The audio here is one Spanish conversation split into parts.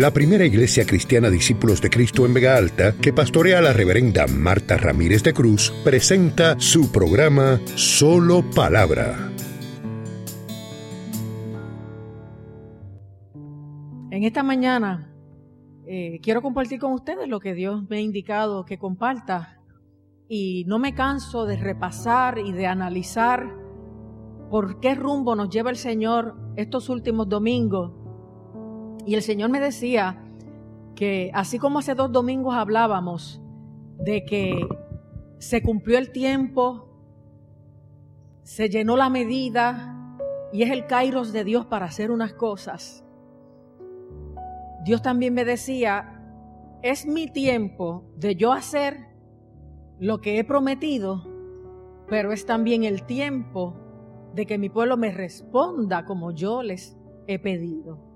la primera iglesia cristiana Discípulos de Cristo en Vega Alta, que pastorea la reverenda Marta Ramírez de Cruz, presenta su programa Solo Palabra. En esta mañana eh, quiero compartir con ustedes lo que Dios me ha indicado que comparta y no me canso de repasar y de analizar por qué rumbo nos lleva el Señor estos últimos domingos. Y el Señor me decía que así como hace dos domingos hablábamos de que se cumplió el tiempo, se llenó la medida y es el kairos de Dios para hacer unas cosas. Dios también me decía, es mi tiempo de yo hacer lo que he prometido, pero es también el tiempo de que mi pueblo me responda como yo les he pedido.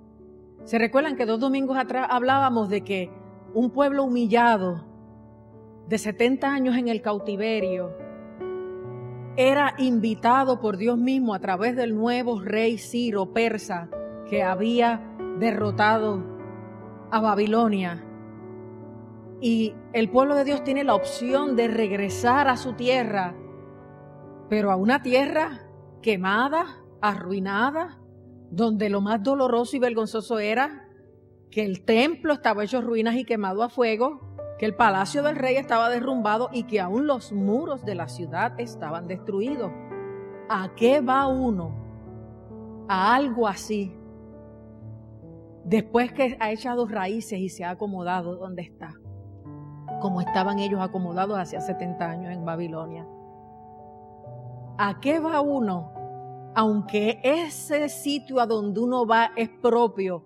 ¿Se recuerdan que dos domingos atrás hablábamos de que un pueblo humillado de 70 años en el cautiverio era invitado por Dios mismo a través del nuevo rey Ciro persa que había derrotado a Babilonia? Y el pueblo de Dios tiene la opción de regresar a su tierra, pero a una tierra quemada, arruinada, donde lo más doloroso y vergonzoso era que el templo estaba hecho ruinas y quemado a fuego, que el palacio del rey estaba derrumbado y que aún los muros de la ciudad estaban destruidos. ¿A qué va uno? A algo así. Después que ha echado raíces y se ha acomodado donde está, como estaban ellos acomodados hace 70 años en Babilonia. ¿A qué va uno? Aunque ese sitio a donde uno va es propio,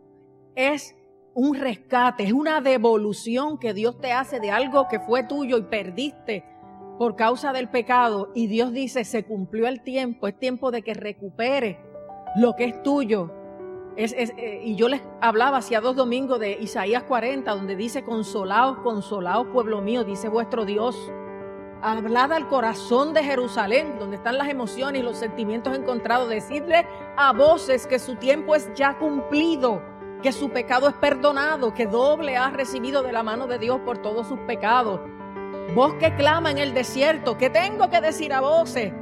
es un rescate, es una devolución que Dios te hace de algo que fue tuyo y perdiste por causa del pecado. Y Dios dice, se cumplió el tiempo, es tiempo de que recupere lo que es tuyo. Eh, y yo les hablaba hacia dos domingos de Isaías 40, donde dice, consolaos, consolaos, pueblo mío, dice vuestro Dios. Hablad al corazón de Jerusalén, donde están las emociones y los sentimientos encontrados. Decidle a voces que su tiempo es ya cumplido, que su pecado es perdonado, que doble ha recibido de la mano de Dios por todos sus pecados. Voz que clama en el desierto, ¿qué tengo que decir a voces?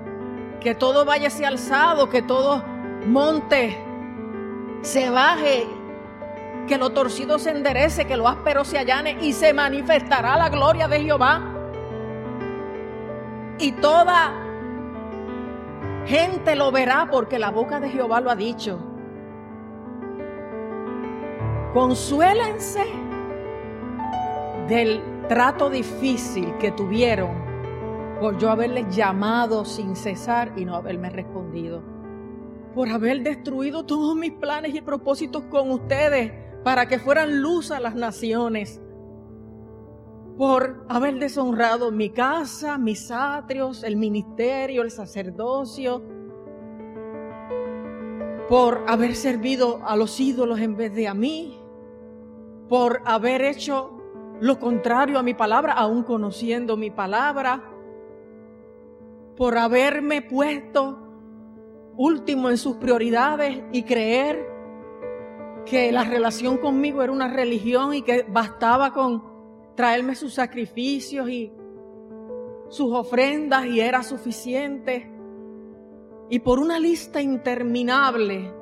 Que todo vaya hacia alzado, que todo monte se baje, que lo torcido se enderece, que lo áspero se allane y se manifestará la gloria de Jehová y toda gente lo verá porque la boca de Jehová lo ha dicho. Consuélense del trato difícil que tuvieron por yo haberles llamado sin cesar y no haberme respondido. Por haber destruido todos mis planes y propósitos con ustedes para que fueran luz a las naciones por haber deshonrado mi casa, mis atrios, el ministerio, el sacerdocio, por haber servido a los ídolos en vez de a mí, por haber hecho lo contrario a mi palabra, aún conociendo mi palabra, por haberme puesto último en sus prioridades y creer que la relación conmigo era una religión y que bastaba con traerme sus sacrificios y sus ofrendas y era suficiente. Y por una lista interminable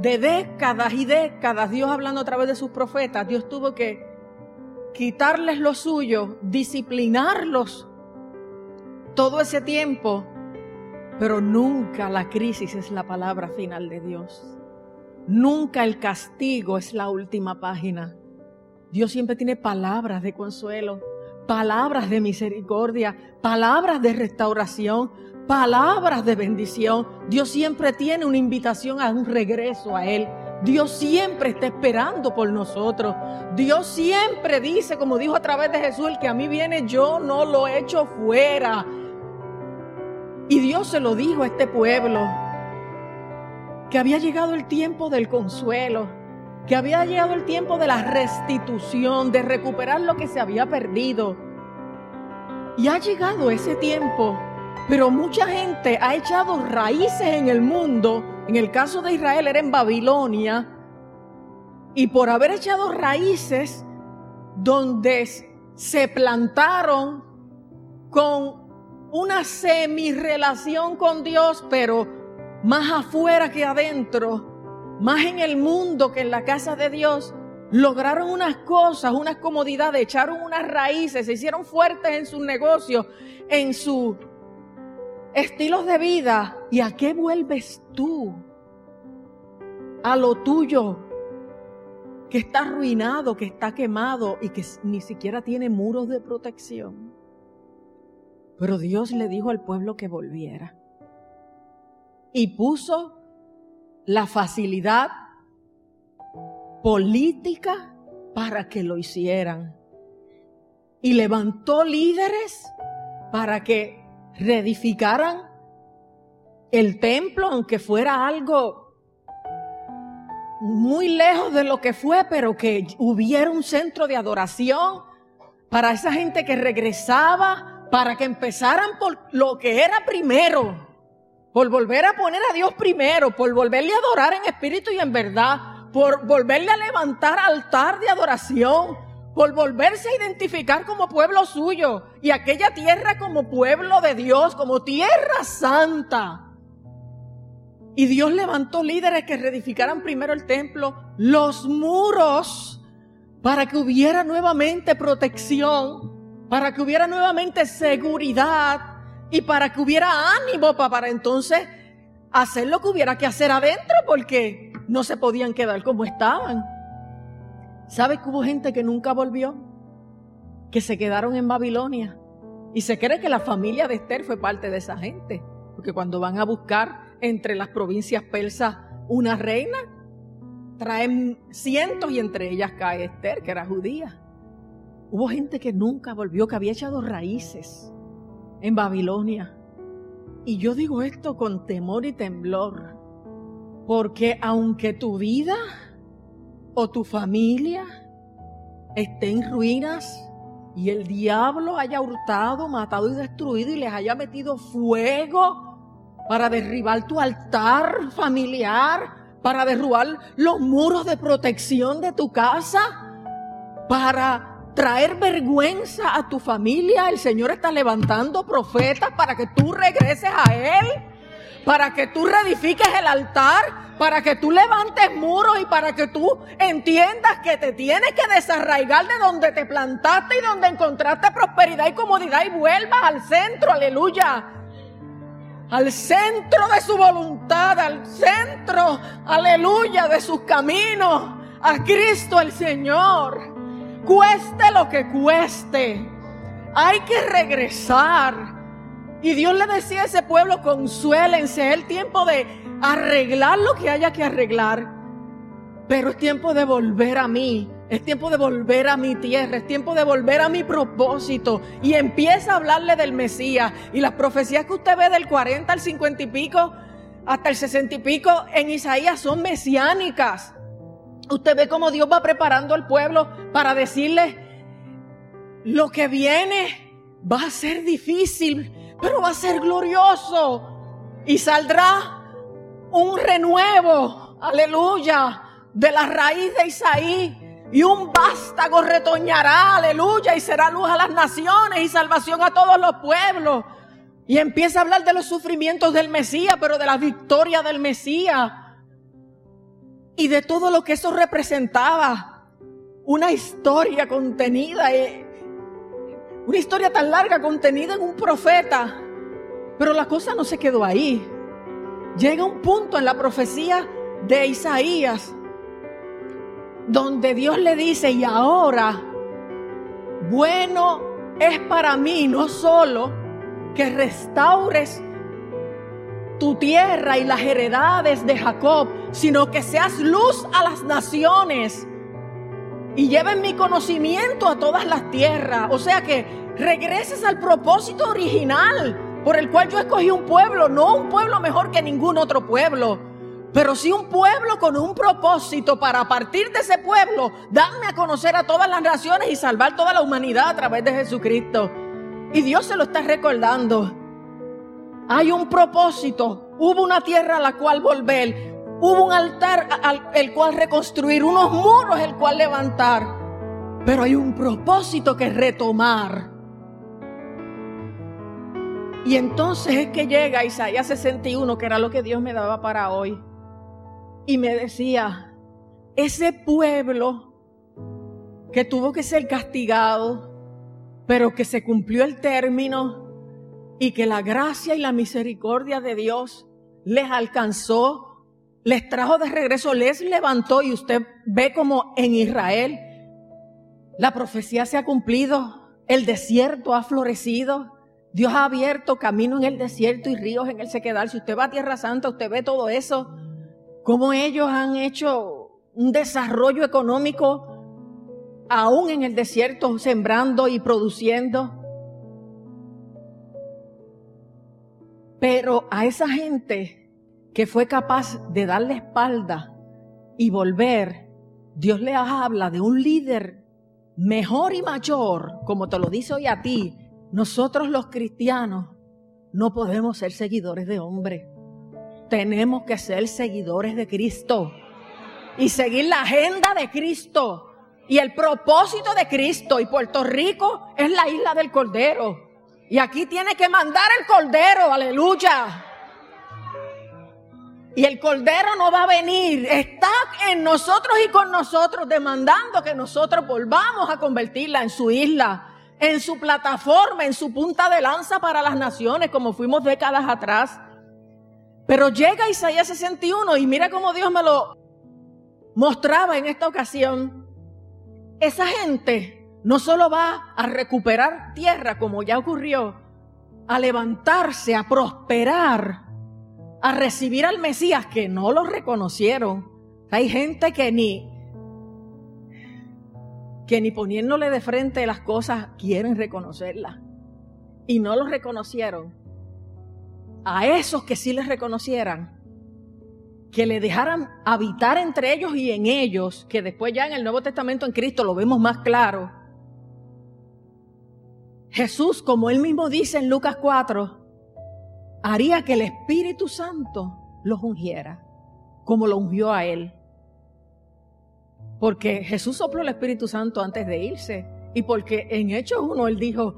de décadas y décadas, Dios hablando a través de sus profetas, Dios tuvo que quitarles lo suyo, disciplinarlos todo ese tiempo, pero nunca la crisis es la palabra final de Dios. Nunca el castigo es la última página. Dios siempre tiene palabras de consuelo, palabras de misericordia, palabras de restauración, palabras de bendición. Dios siempre tiene una invitación a un regreso a Él. Dios siempre está esperando por nosotros. Dios siempre dice, como dijo a través de Jesús, el que a mí viene yo no lo echo fuera. Y Dios se lo dijo a este pueblo, que había llegado el tiempo del consuelo que había llegado el tiempo de la restitución, de recuperar lo que se había perdido. Y ha llegado ese tiempo, pero mucha gente ha echado raíces en el mundo. En el caso de Israel era en Babilonia. y por haber echado raíces donde se plantaron con una semi-relación con Dios, pero más afuera que adentro, más en el mundo que en la casa de Dios, lograron unas cosas, unas comodidades, echaron unas raíces, se hicieron fuertes en sus negocios, en sus estilos de vida. ¿Y a qué vuelves tú? A lo tuyo, que está arruinado, que está quemado y que ni siquiera tiene muros de protección. Pero Dios le dijo al pueblo que volviera. Y puso la facilidad política para que lo hicieran. Y levantó líderes para que reedificaran el templo, aunque fuera algo muy lejos de lo que fue, pero que hubiera un centro de adoración para esa gente que regresaba, para que empezaran por lo que era primero, por volver a poner a Dios primero, por volverle a adorar en espíritu y en verdad por volverle a levantar altar de adoración, por volverse a identificar como pueblo suyo y aquella tierra como pueblo de Dios, como tierra santa. Y Dios levantó líderes que reedificaran primero el templo, los muros, para que hubiera nuevamente protección, para que hubiera nuevamente seguridad y para que hubiera ánimo para, para entonces hacer lo que hubiera que hacer adentro, porque no se podían quedar como estaban. ¿Sabe que hubo gente que nunca volvió? Que se quedaron en Babilonia. Y se cree que la familia de Esther fue parte de esa gente. Porque cuando van a buscar entre las provincias persas una reina, traen cientos y entre ellas cae Esther, que era judía. Hubo gente que nunca volvió, que había echado raíces en Babilonia. Y yo digo esto con temor y temblor. Porque aunque tu vida o tu familia esté en ruinas y el diablo haya hurtado, matado y destruido y les haya metido fuego para derribar tu altar familiar, para derrubar los muros de protección de tu casa, para traer vergüenza a tu familia, el Señor está levantando profetas para que tú regreses a Él para que tú reedifiques el altar, para que tú levantes muros y para que tú entiendas que te tienes que desarraigar de donde te plantaste y donde encontraste prosperidad y comodidad y vuelvas al centro, aleluya. Al centro de su voluntad, al centro, aleluya, de sus caminos, a Cristo el Señor. Cueste lo que cueste, hay que regresar y Dios le decía a ese pueblo, consuélense, es el tiempo de arreglar lo que haya que arreglar. Pero es tiempo de volver a mí, es tiempo de volver a mi tierra, es tiempo de volver a mi propósito. Y empieza a hablarle del Mesías. Y las profecías que usted ve del 40 al 50 y pico, hasta el 60 y pico en Isaías son mesiánicas. Usted ve cómo Dios va preparando al pueblo para decirle, lo que viene va a ser difícil, pero va a ser glorioso y saldrá un renuevo, aleluya, de la raíz de Isaí. Y un vástago retoñará, aleluya, y será luz a las naciones y salvación a todos los pueblos. Y empieza a hablar de los sufrimientos del Mesías, pero de la victoria del Mesías. Y de todo lo que eso representaba. Una historia contenida una historia tan larga contenida en un profeta. Pero la cosa no se quedó ahí. Llega un punto en la profecía de Isaías donde Dios le dice, y ahora, bueno es para mí no solo que restaures tu tierra y las heredades de Jacob, sino que seas luz a las naciones y lleven mi conocimiento a todas las tierras. O sea que regreses al propósito original por el cual yo escogí un pueblo, no un pueblo mejor que ningún otro pueblo, pero sí un pueblo con un propósito para partir de ese pueblo darme a conocer a todas las naciones y salvar toda la humanidad a través de Jesucristo. Y Dios se lo está recordando. Hay un propósito, hubo una tierra a la cual volver, Hubo un altar al el cual reconstruir, unos muros el cual levantar. Pero hay un propósito que retomar. Y entonces es que llega Isaías 61, que era lo que Dios me daba para hoy. Y me decía, ese pueblo que tuvo que ser castigado, pero que se cumplió el término y que la gracia y la misericordia de Dios les alcanzó, les trajo de regreso, les levantó y usted ve como en Israel la profecía se ha cumplido, el desierto ha florecido, Dios ha abierto camino en el desierto y ríos en el sequedal. Si usted va a Tierra Santa, usted ve todo eso, cómo ellos han hecho un desarrollo económico aún en el desierto, sembrando y produciendo. Pero a esa gente que fue capaz de darle espalda y volver, Dios le habla de un líder mejor y mayor, como te lo dice hoy a ti. Nosotros los cristianos no podemos ser seguidores de hombre. Tenemos que ser seguidores de Cristo y seguir la agenda de Cristo y el propósito de Cristo. Y Puerto Rico es la isla del Cordero. Y aquí tiene que mandar el Cordero, aleluya. Y el Cordero no va a venir, está en nosotros y con nosotros, demandando que nosotros volvamos a convertirla en su isla, en su plataforma, en su punta de lanza para las naciones, como fuimos décadas atrás. Pero llega Isaías 61 y mira cómo Dios me lo mostraba en esta ocasión. Esa gente no solo va a recuperar tierra como ya ocurrió, a levantarse, a prosperar, a recibir al Mesías que no lo reconocieron. Hay gente que ni que ni poniéndole de frente las cosas quieren reconocerlas y no lo reconocieron. A esos que sí les reconocieran, que le dejaran habitar entre ellos y en ellos, que después ya en el Nuevo Testamento en Cristo lo vemos más claro. Jesús, como él mismo dice en Lucas 4, haría que el Espíritu Santo los ungiera, como lo ungió a él. Porque Jesús sopló el Espíritu Santo antes de irse. Y porque en Hechos 1 él dijo,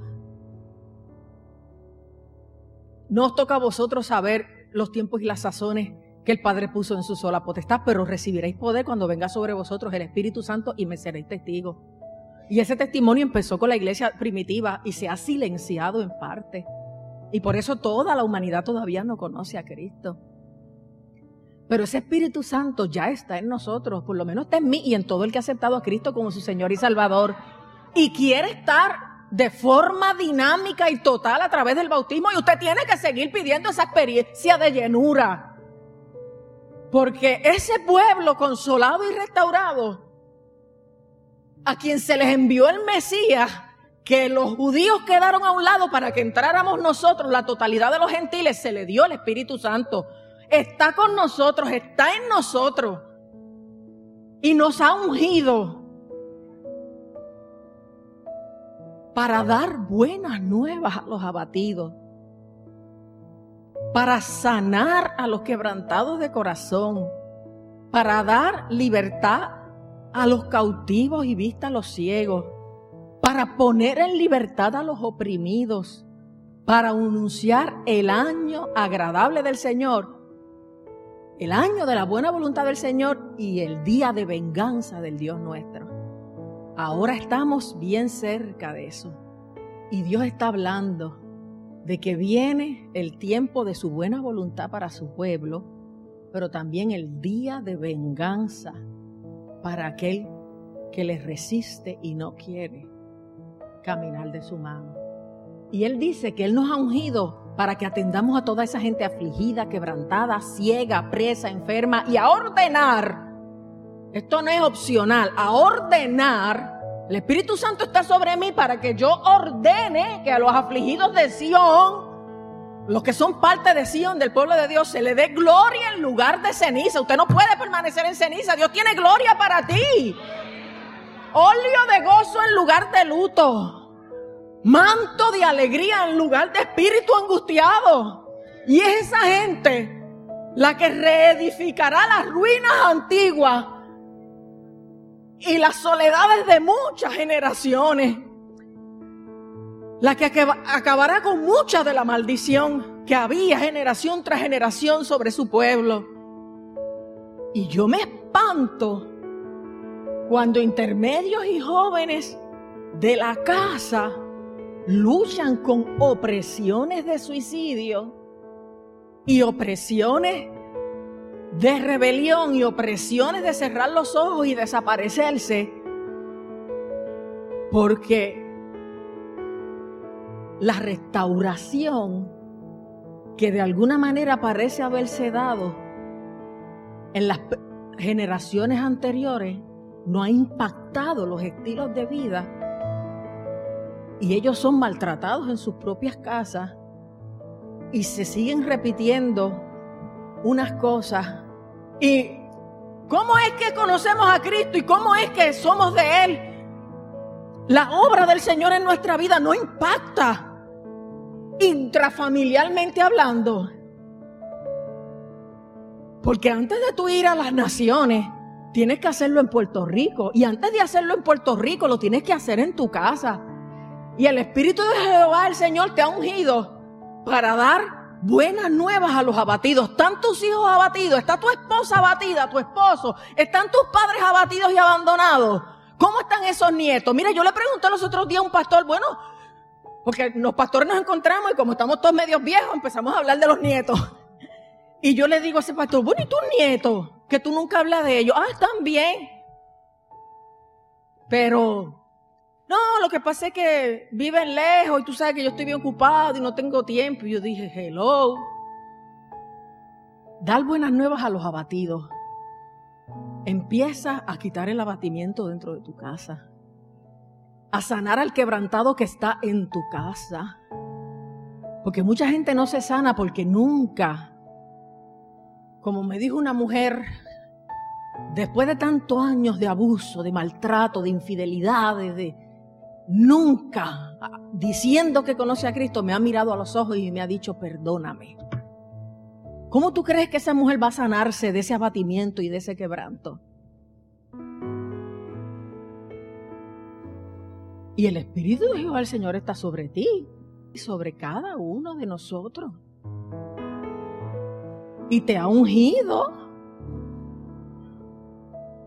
no os toca a vosotros saber los tiempos y las sazones que el Padre puso en su sola potestad, pero recibiréis poder cuando venga sobre vosotros el Espíritu Santo y me seréis testigos. Y ese testimonio empezó con la iglesia primitiva y se ha silenciado en parte. Y por eso toda la humanidad todavía no conoce a Cristo. Pero ese Espíritu Santo ya está en nosotros, por lo menos está en mí y en todo el que ha aceptado a Cristo como su Señor y Salvador. Y quiere estar de forma dinámica y total a través del bautismo. Y usted tiene que seguir pidiendo esa experiencia de llenura. Porque ese pueblo consolado y restaurado, a quien se les envió el Mesías, que los judíos quedaron a un lado para que entráramos nosotros, la totalidad de los gentiles, se le dio el Espíritu Santo. Está con nosotros, está en nosotros. Y nos ha ungido para dar buenas nuevas a los abatidos, para sanar a los quebrantados de corazón, para dar libertad a los cautivos y vista a los ciegos para poner en libertad a los oprimidos, para anunciar el año agradable del Señor, el año de la buena voluntad del Señor y el día de venganza del Dios nuestro. Ahora estamos bien cerca de eso. Y Dios está hablando de que viene el tiempo de su buena voluntad para su pueblo, pero también el día de venganza para aquel que le resiste y no quiere caminar de su mano. Y Él dice que Él nos ha ungido para que atendamos a toda esa gente afligida, quebrantada, ciega, presa, enferma y a ordenar. Esto no es opcional, a ordenar. El Espíritu Santo está sobre mí para que yo ordene que a los afligidos de Sión, los que son parte de Sión, del pueblo de Dios, se le dé gloria en lugar de ceniza. Usted no puede permanecer en ceniza. Dios tiene gloria para ti óleo de gozo en lugar de luto, manto de alegría en lugar de espíritu angustiado. Y es esa gente la que reedificará las ruinas antiguas y las soledades de muchas generaciones, la que acabará con mucha de la maldición que había generación tras generación sobre su pueblo. Y yo me espanto cuando intermedios y jóvenes de la casa luchan con opresiones de suicidio y opresiones de rebelión y opresiones de cerrar los ojos y desaparecerse, porque la restauración que de alguna manera parece haberse dado en las generaciones anteriores no ha impactado los estilos de vida y ellos son maltratados en sus propias casas y se siguen repitiendo unas cosas. ¿Y cómo es que conocemos a Cristo y cómo es que somos de Él? La obra del Señor en nuestra vida no impacta intrafamiliarmente hablando. Porque antes de tú ir a las naciones, tienes que hacerlo en Puerto Rico. Y antes de hacerlo en Puerto Rico, lo tienes que hacer en tu casa. Y el Espíritu de Jehová, el Señor, te ha ungido para dar buenas nuevas a los abatidos. Están tus hijos abatidos, está tu esposa abatida, tu esposo, están tus padres abatidos y abandonados. ¿Cómo están esos nietos? Mira, yo le pregunté los otros días a un pastor, bueno, porque los pastores nos encontramos y como estamos todos medios viejos, empezamos a hablar de los nietos. Y yo le digo a ese pastor, bueno, ¿y tus nietos? Que tú nunca hablas de ellos. Ah, están bien. Pero no, lo que pasa es que viven lejos y tú sabes que yo estoy bien ocupado y no tengo tiempo. Y yo dije, hello. Dar buenas nuevas a los abatidos. Empieza a quitar el abatimiento dentro de tu casa. A sanar al quebrantado que está en tu casa. Porque mucha gente no se sana porque nunca, como me dijo una mujer, después de tantos años de abuso, de maltrato, de infidelidades, de, nunca, diciendo que conoce a Cristo, me ha mirado a los ojos y me ha dicho, perdóname. ¿Cómo tú crees que esa mujer va a sanarse de ese abatimiento y de ese quebranto? Y el Espíritu de Jehová el Señor está sobre ti y sobre cada uno de nosotros. Y te ha ungido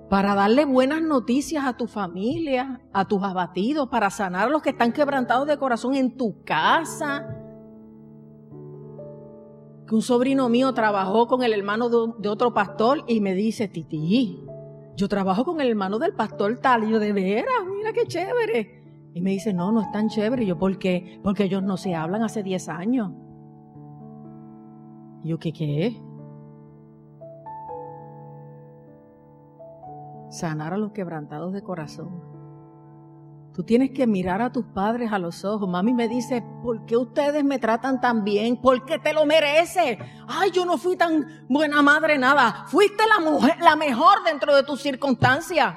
para darle buenas noticias a tu familia, a tus abatidos, para sanar a los que están quebrantados de corazón en tu casa. Que un sobrino mío trabajó con el hermano de, otro pastor y me dice, Titi, yo trabajo con el hermano del pastor tal. Y yo, de veras, mira qué chévere. Y me dice, no, no es tan chévere. Y yo, ¿por qué? Porque ellos no se hablan hace 10 años. Y yo, ¿qué qué? sanar a los quebrantados de corazón. Tú tienes que mirar a tus padres a los ojos. Mami me dice, ¿por qué ustedes me tratan tan bien? Porque te lo merece. Ay, yo no fui tan buena madre, nada. Fuiste la, mujer, la mejor dentro de tus circunstancias,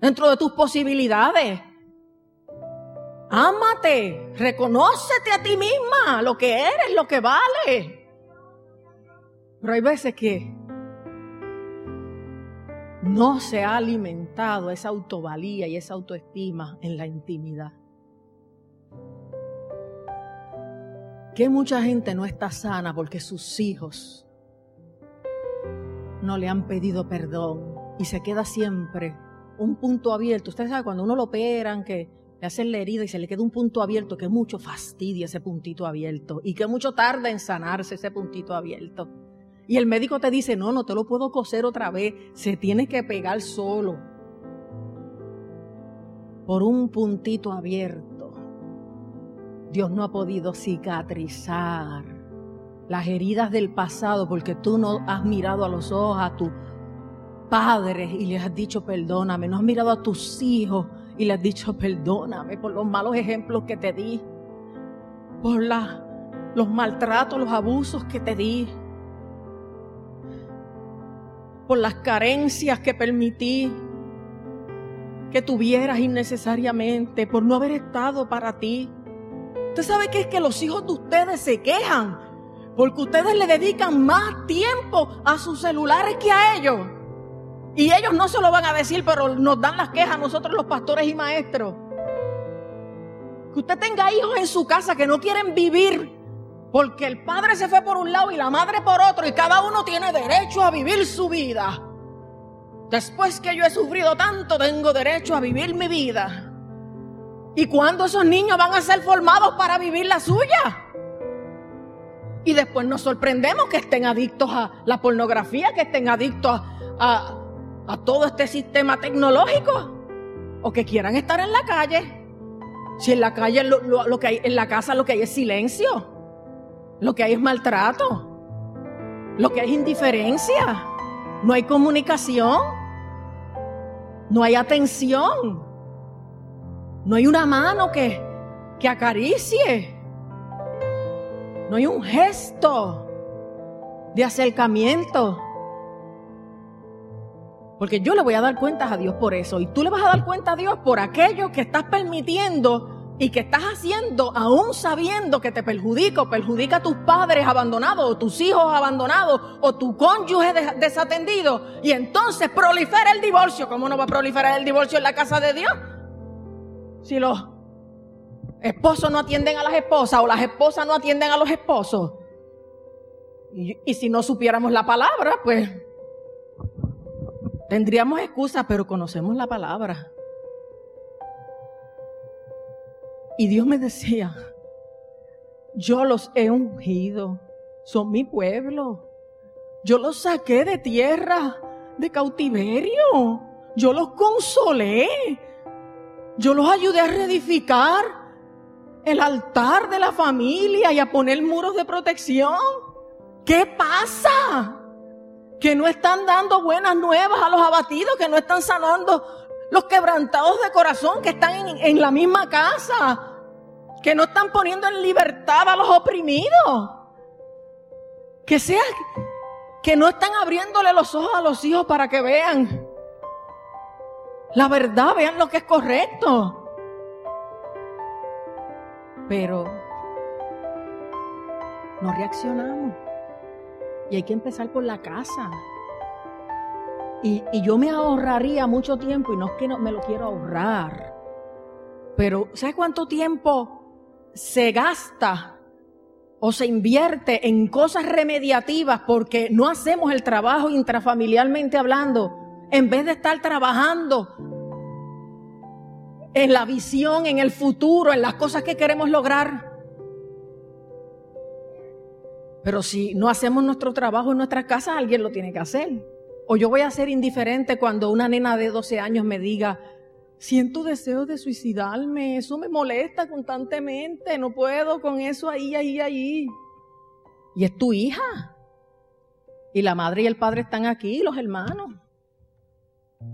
dentro de tus posibilidades. Ámate, reconócete a ti misma, lo que eres, lo que vale. Pero hay veces que no se ha alimentado esa autovalía y esa autoestima en la intimidad. Que mucha gente no está sana porque sus hijos no le han pedido perdón y se queda siempre un punto abierto. Usted sabe, cuando uno lo operan, que le hacen la herida y se le queda un punto abierto, que mucho fastidia ese puntito abierto y que mucho tarda en sanarse ese puntito abierto. Y el médico te dice, no, no te lo puedo coser otra vez, se tiene que pegar solo. Por un puntito abierto. Dios no ha podido cicatrizar las heridas del pasado porque tú no has mirado a los ojos a tus padres y les has dicho perdóname, no has mirado a tus hijos y les has dicho perdóname por los malos ejemplos que te di, por los maltratos, los abusos que te di, por las carencias que permití que tuvieras innecesariamente, por no haber estado para ti. Usted sabe que es que los hijos de ustedes se quejan Porque ustedes le dedican más tiempo a sus celulares que a ellos. Y ellos no se lo van a decir, pero nos dan las quejas a nosotros los pastores y maestros. Que usted tenga hijos en su casa que no quieren vivir porque el padre se fue por un lado y la madre por otro y cada uno tiene derecho a vivir su vida. Después que yo he sufrido tanto, tengo derecho a vivir mi vida. ¿Y cuándo esos niños van a ser formados para vivir la suya? Y después nos sorprendemos que estén adictos a la pornografía, que estén adictos a, todo este sistema tecnológico. O que quieran estar en la calle. Si en la calle lo que hay, en la casa lo que hay es silencio. Lo que hay es maltrato. Lo que hay es indiferencia. No hay comunicación. No hay atención. No hay una mano que, que acaricie. No hay un gesto de acercamiento. Porque yo le voy a dar cuentas a Dios por eso. Y tú le vas a dar cuenta a Dios por aquello que estás permitiendo y que estás haciendo aún sabiendo que te perjudica o perjudica a tus padres abandonados o tus hijos abandonados o tu cónyuge desatendido y entonces prolifera el divorcio. ¿Cómo no va a proliferar el divorcio en la casa de Dios? Si los esposos no atienden a las esposas o las esposas no atienden a los esposos. Y, y si no supiéramos la palabra, pues tendríamos excusa, pero conocemos la palabra. Y Dios me decía, yo los he ungido, son mi pueblo. Yo los saqué de tierra, de cautiverio. Yo los consolé. Yo los ayudé a reedificar el altar de la familia y a poner muros de protección. ¿Qué pasa? Que no están dando buenas nuevas a los abatidos, que no están sanando los quebrantados de corazón que están en, la misma casa que no están poniendo en libertad a los oprimidos. Que sea que no están abriéndole los ojos a los hijos para que vean la verdad, vean lo que es correcto. Pero no reaccionamos. Y hay que empezar por la casa. Y, y, yo me ahorraría mucho tiempo, y no es que no, me lo quiero ahorrar. Pero, ¿sabes cuánto tiempo se gasta o se invierte en cosas remediativas porque no hacemos el trabajo intrafamiliarmente hablando, en vez de estar trabajando en la visión, en el futuro, en las cosas que queremos lograr. Pero si no hacemos nuestro trabajo en nuestras casas, alguien lo tiene que hacer. O yo voy a ser indiferente cuando una nena de 12 años me diga, Siento deseos de suicidarme, eso me molesta constantemente, no puedo con eso ahí, ahí, ahí. Y es tu hija. Y la madre y el padre están aquí, los hermanos.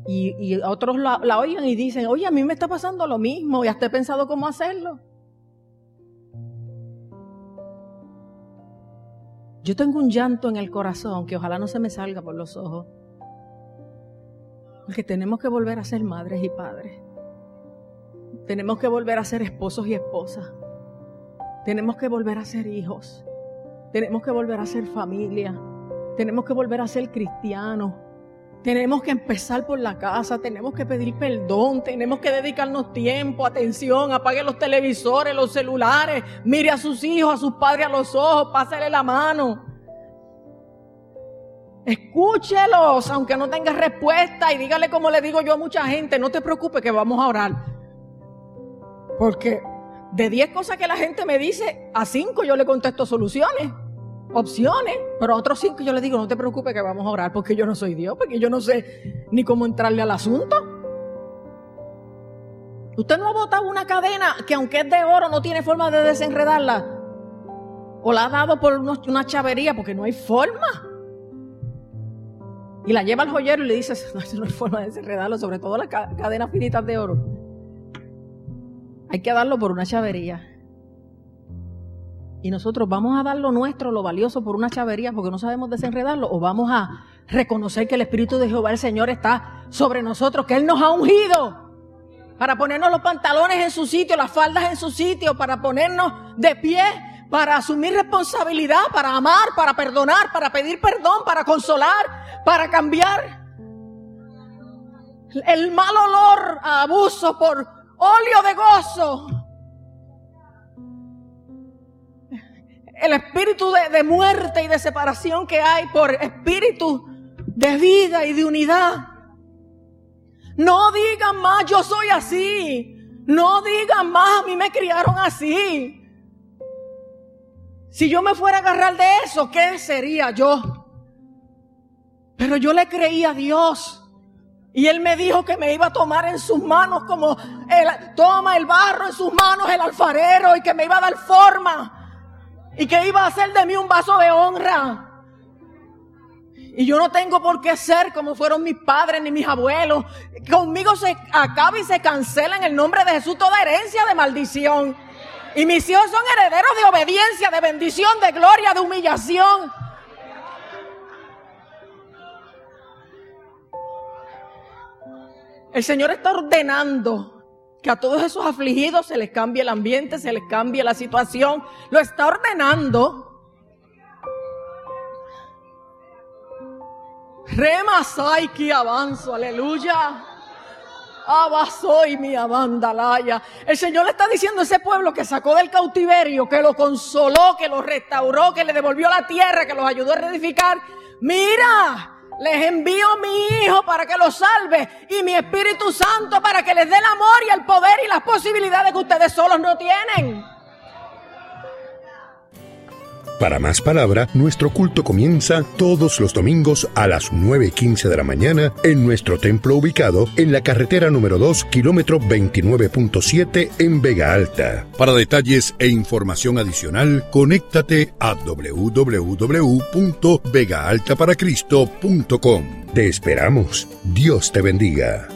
Y, otros la, oyen y dicen, oye, a mí me está pasando lo mismo, y hasta he pensado cómo hacerlo. Yo tengo un llanto en el corazón que ojalá no se me salga por los ojos. Porque tenemos que volver a ser madres y padres. Tenemos que volver a ser esposos y esposas. Tenemos que volver a ser hijos. Tenemos que volver a ser familia. Tenemos que volver a ser cristianos. Tenemos que empezar por la casa, tenemos que pedir perdón, tenemos que dedicarnos tiempo, atención, apague los televisores, los celulares, mire a sus hijos, a sus padres a los ojos, pásele la mano. Escúchelos, aunque no tenga respuesta, y dígale como le digo yo a mucha gente, no te preocupes que vamos a orar. Porque de 10 cosas que la gente me dice, a 5 yo le contesto soluciones, opciones, pero a otros 5 yo le digo, no te preocupes que vamos a orar, porque yo no soy Dios, porque yo no sé ni cómo entrarle al asunto. Usted no ha botado una cadena que aunque es de oro no tiene forma de desenredarla. O la ha dado por una chavería porque no hay forma. Y la lleva al joyero y le dice, no, hay forma de desenredarlo, sobre todo las cadenas finitas de oro. Hay que darlo por una chavería. Y nosotros vamos a dar lo nuestro, lo valioso, por una chavería porque no sabemos desenredarlo, o vamos a reconocer que el Espíritu de Jehová, el Señor, está sobre nosotros, que Él nos ha ungido para ponernos los pantalones en su sitio, las faldas en su sitio, para ponernos de pie para asumir responsabilidad, para amar, para perdonar, para pedir perdón, para consolar, para cambiar. El mal olor a abuso por óleo de gozo. El espíritu de, de muerte y de separación que hay por espíritu de vida y de unidad. No digan más, yo soy así. No digan más, a mí me criaron así. Si yo me fuera a agarrar de eso, ¿qué sería yo? Pero yo le creí a Dios. Y Él me dijo que me iba a tomar en sus manos como él toma el barro en sus manos el alfarero y que me iba a dar forma. Y que iba a hacer de mí un vaso de honra. Y yo no tengo por qué ser como fueron mis padres ni mis abuelos. Conmigo se acaba y se cancela en el nombre de Jesús toda herencia de maldición. Y mis hijos son herederos de obediencia, de bendición, de gloria, de humillación. El Señor está ordenando que a todos esos afligidos se les cambie el ambiente, se les cambie la situación. Lo está ordenando Remasai que avanzo, aleluya. Abasoy mi abandalaya. El Señor le está diciendo a ese pueblo que sacó del cautiverio, que lo consoló, que lo restauró, que le devolvió la tierra, que los ayudó a reedificar. Mira, les envío mi Hijo para que los salve y mi Espíritu Santo para que les dé el amor y el poder y las posibilidades que ustedes solos no tienen. Para más palabra, nuestro culto comienza todos los domingos a las 9.15 de la mañana en nuestro templo ubicado en la carretera número 2, kilómetro 29.7 en Vega Alta. Para detalles e información adicional, conéctate a www.vegaaltaparacristo.com. Te esperamos. Dios te bendiga.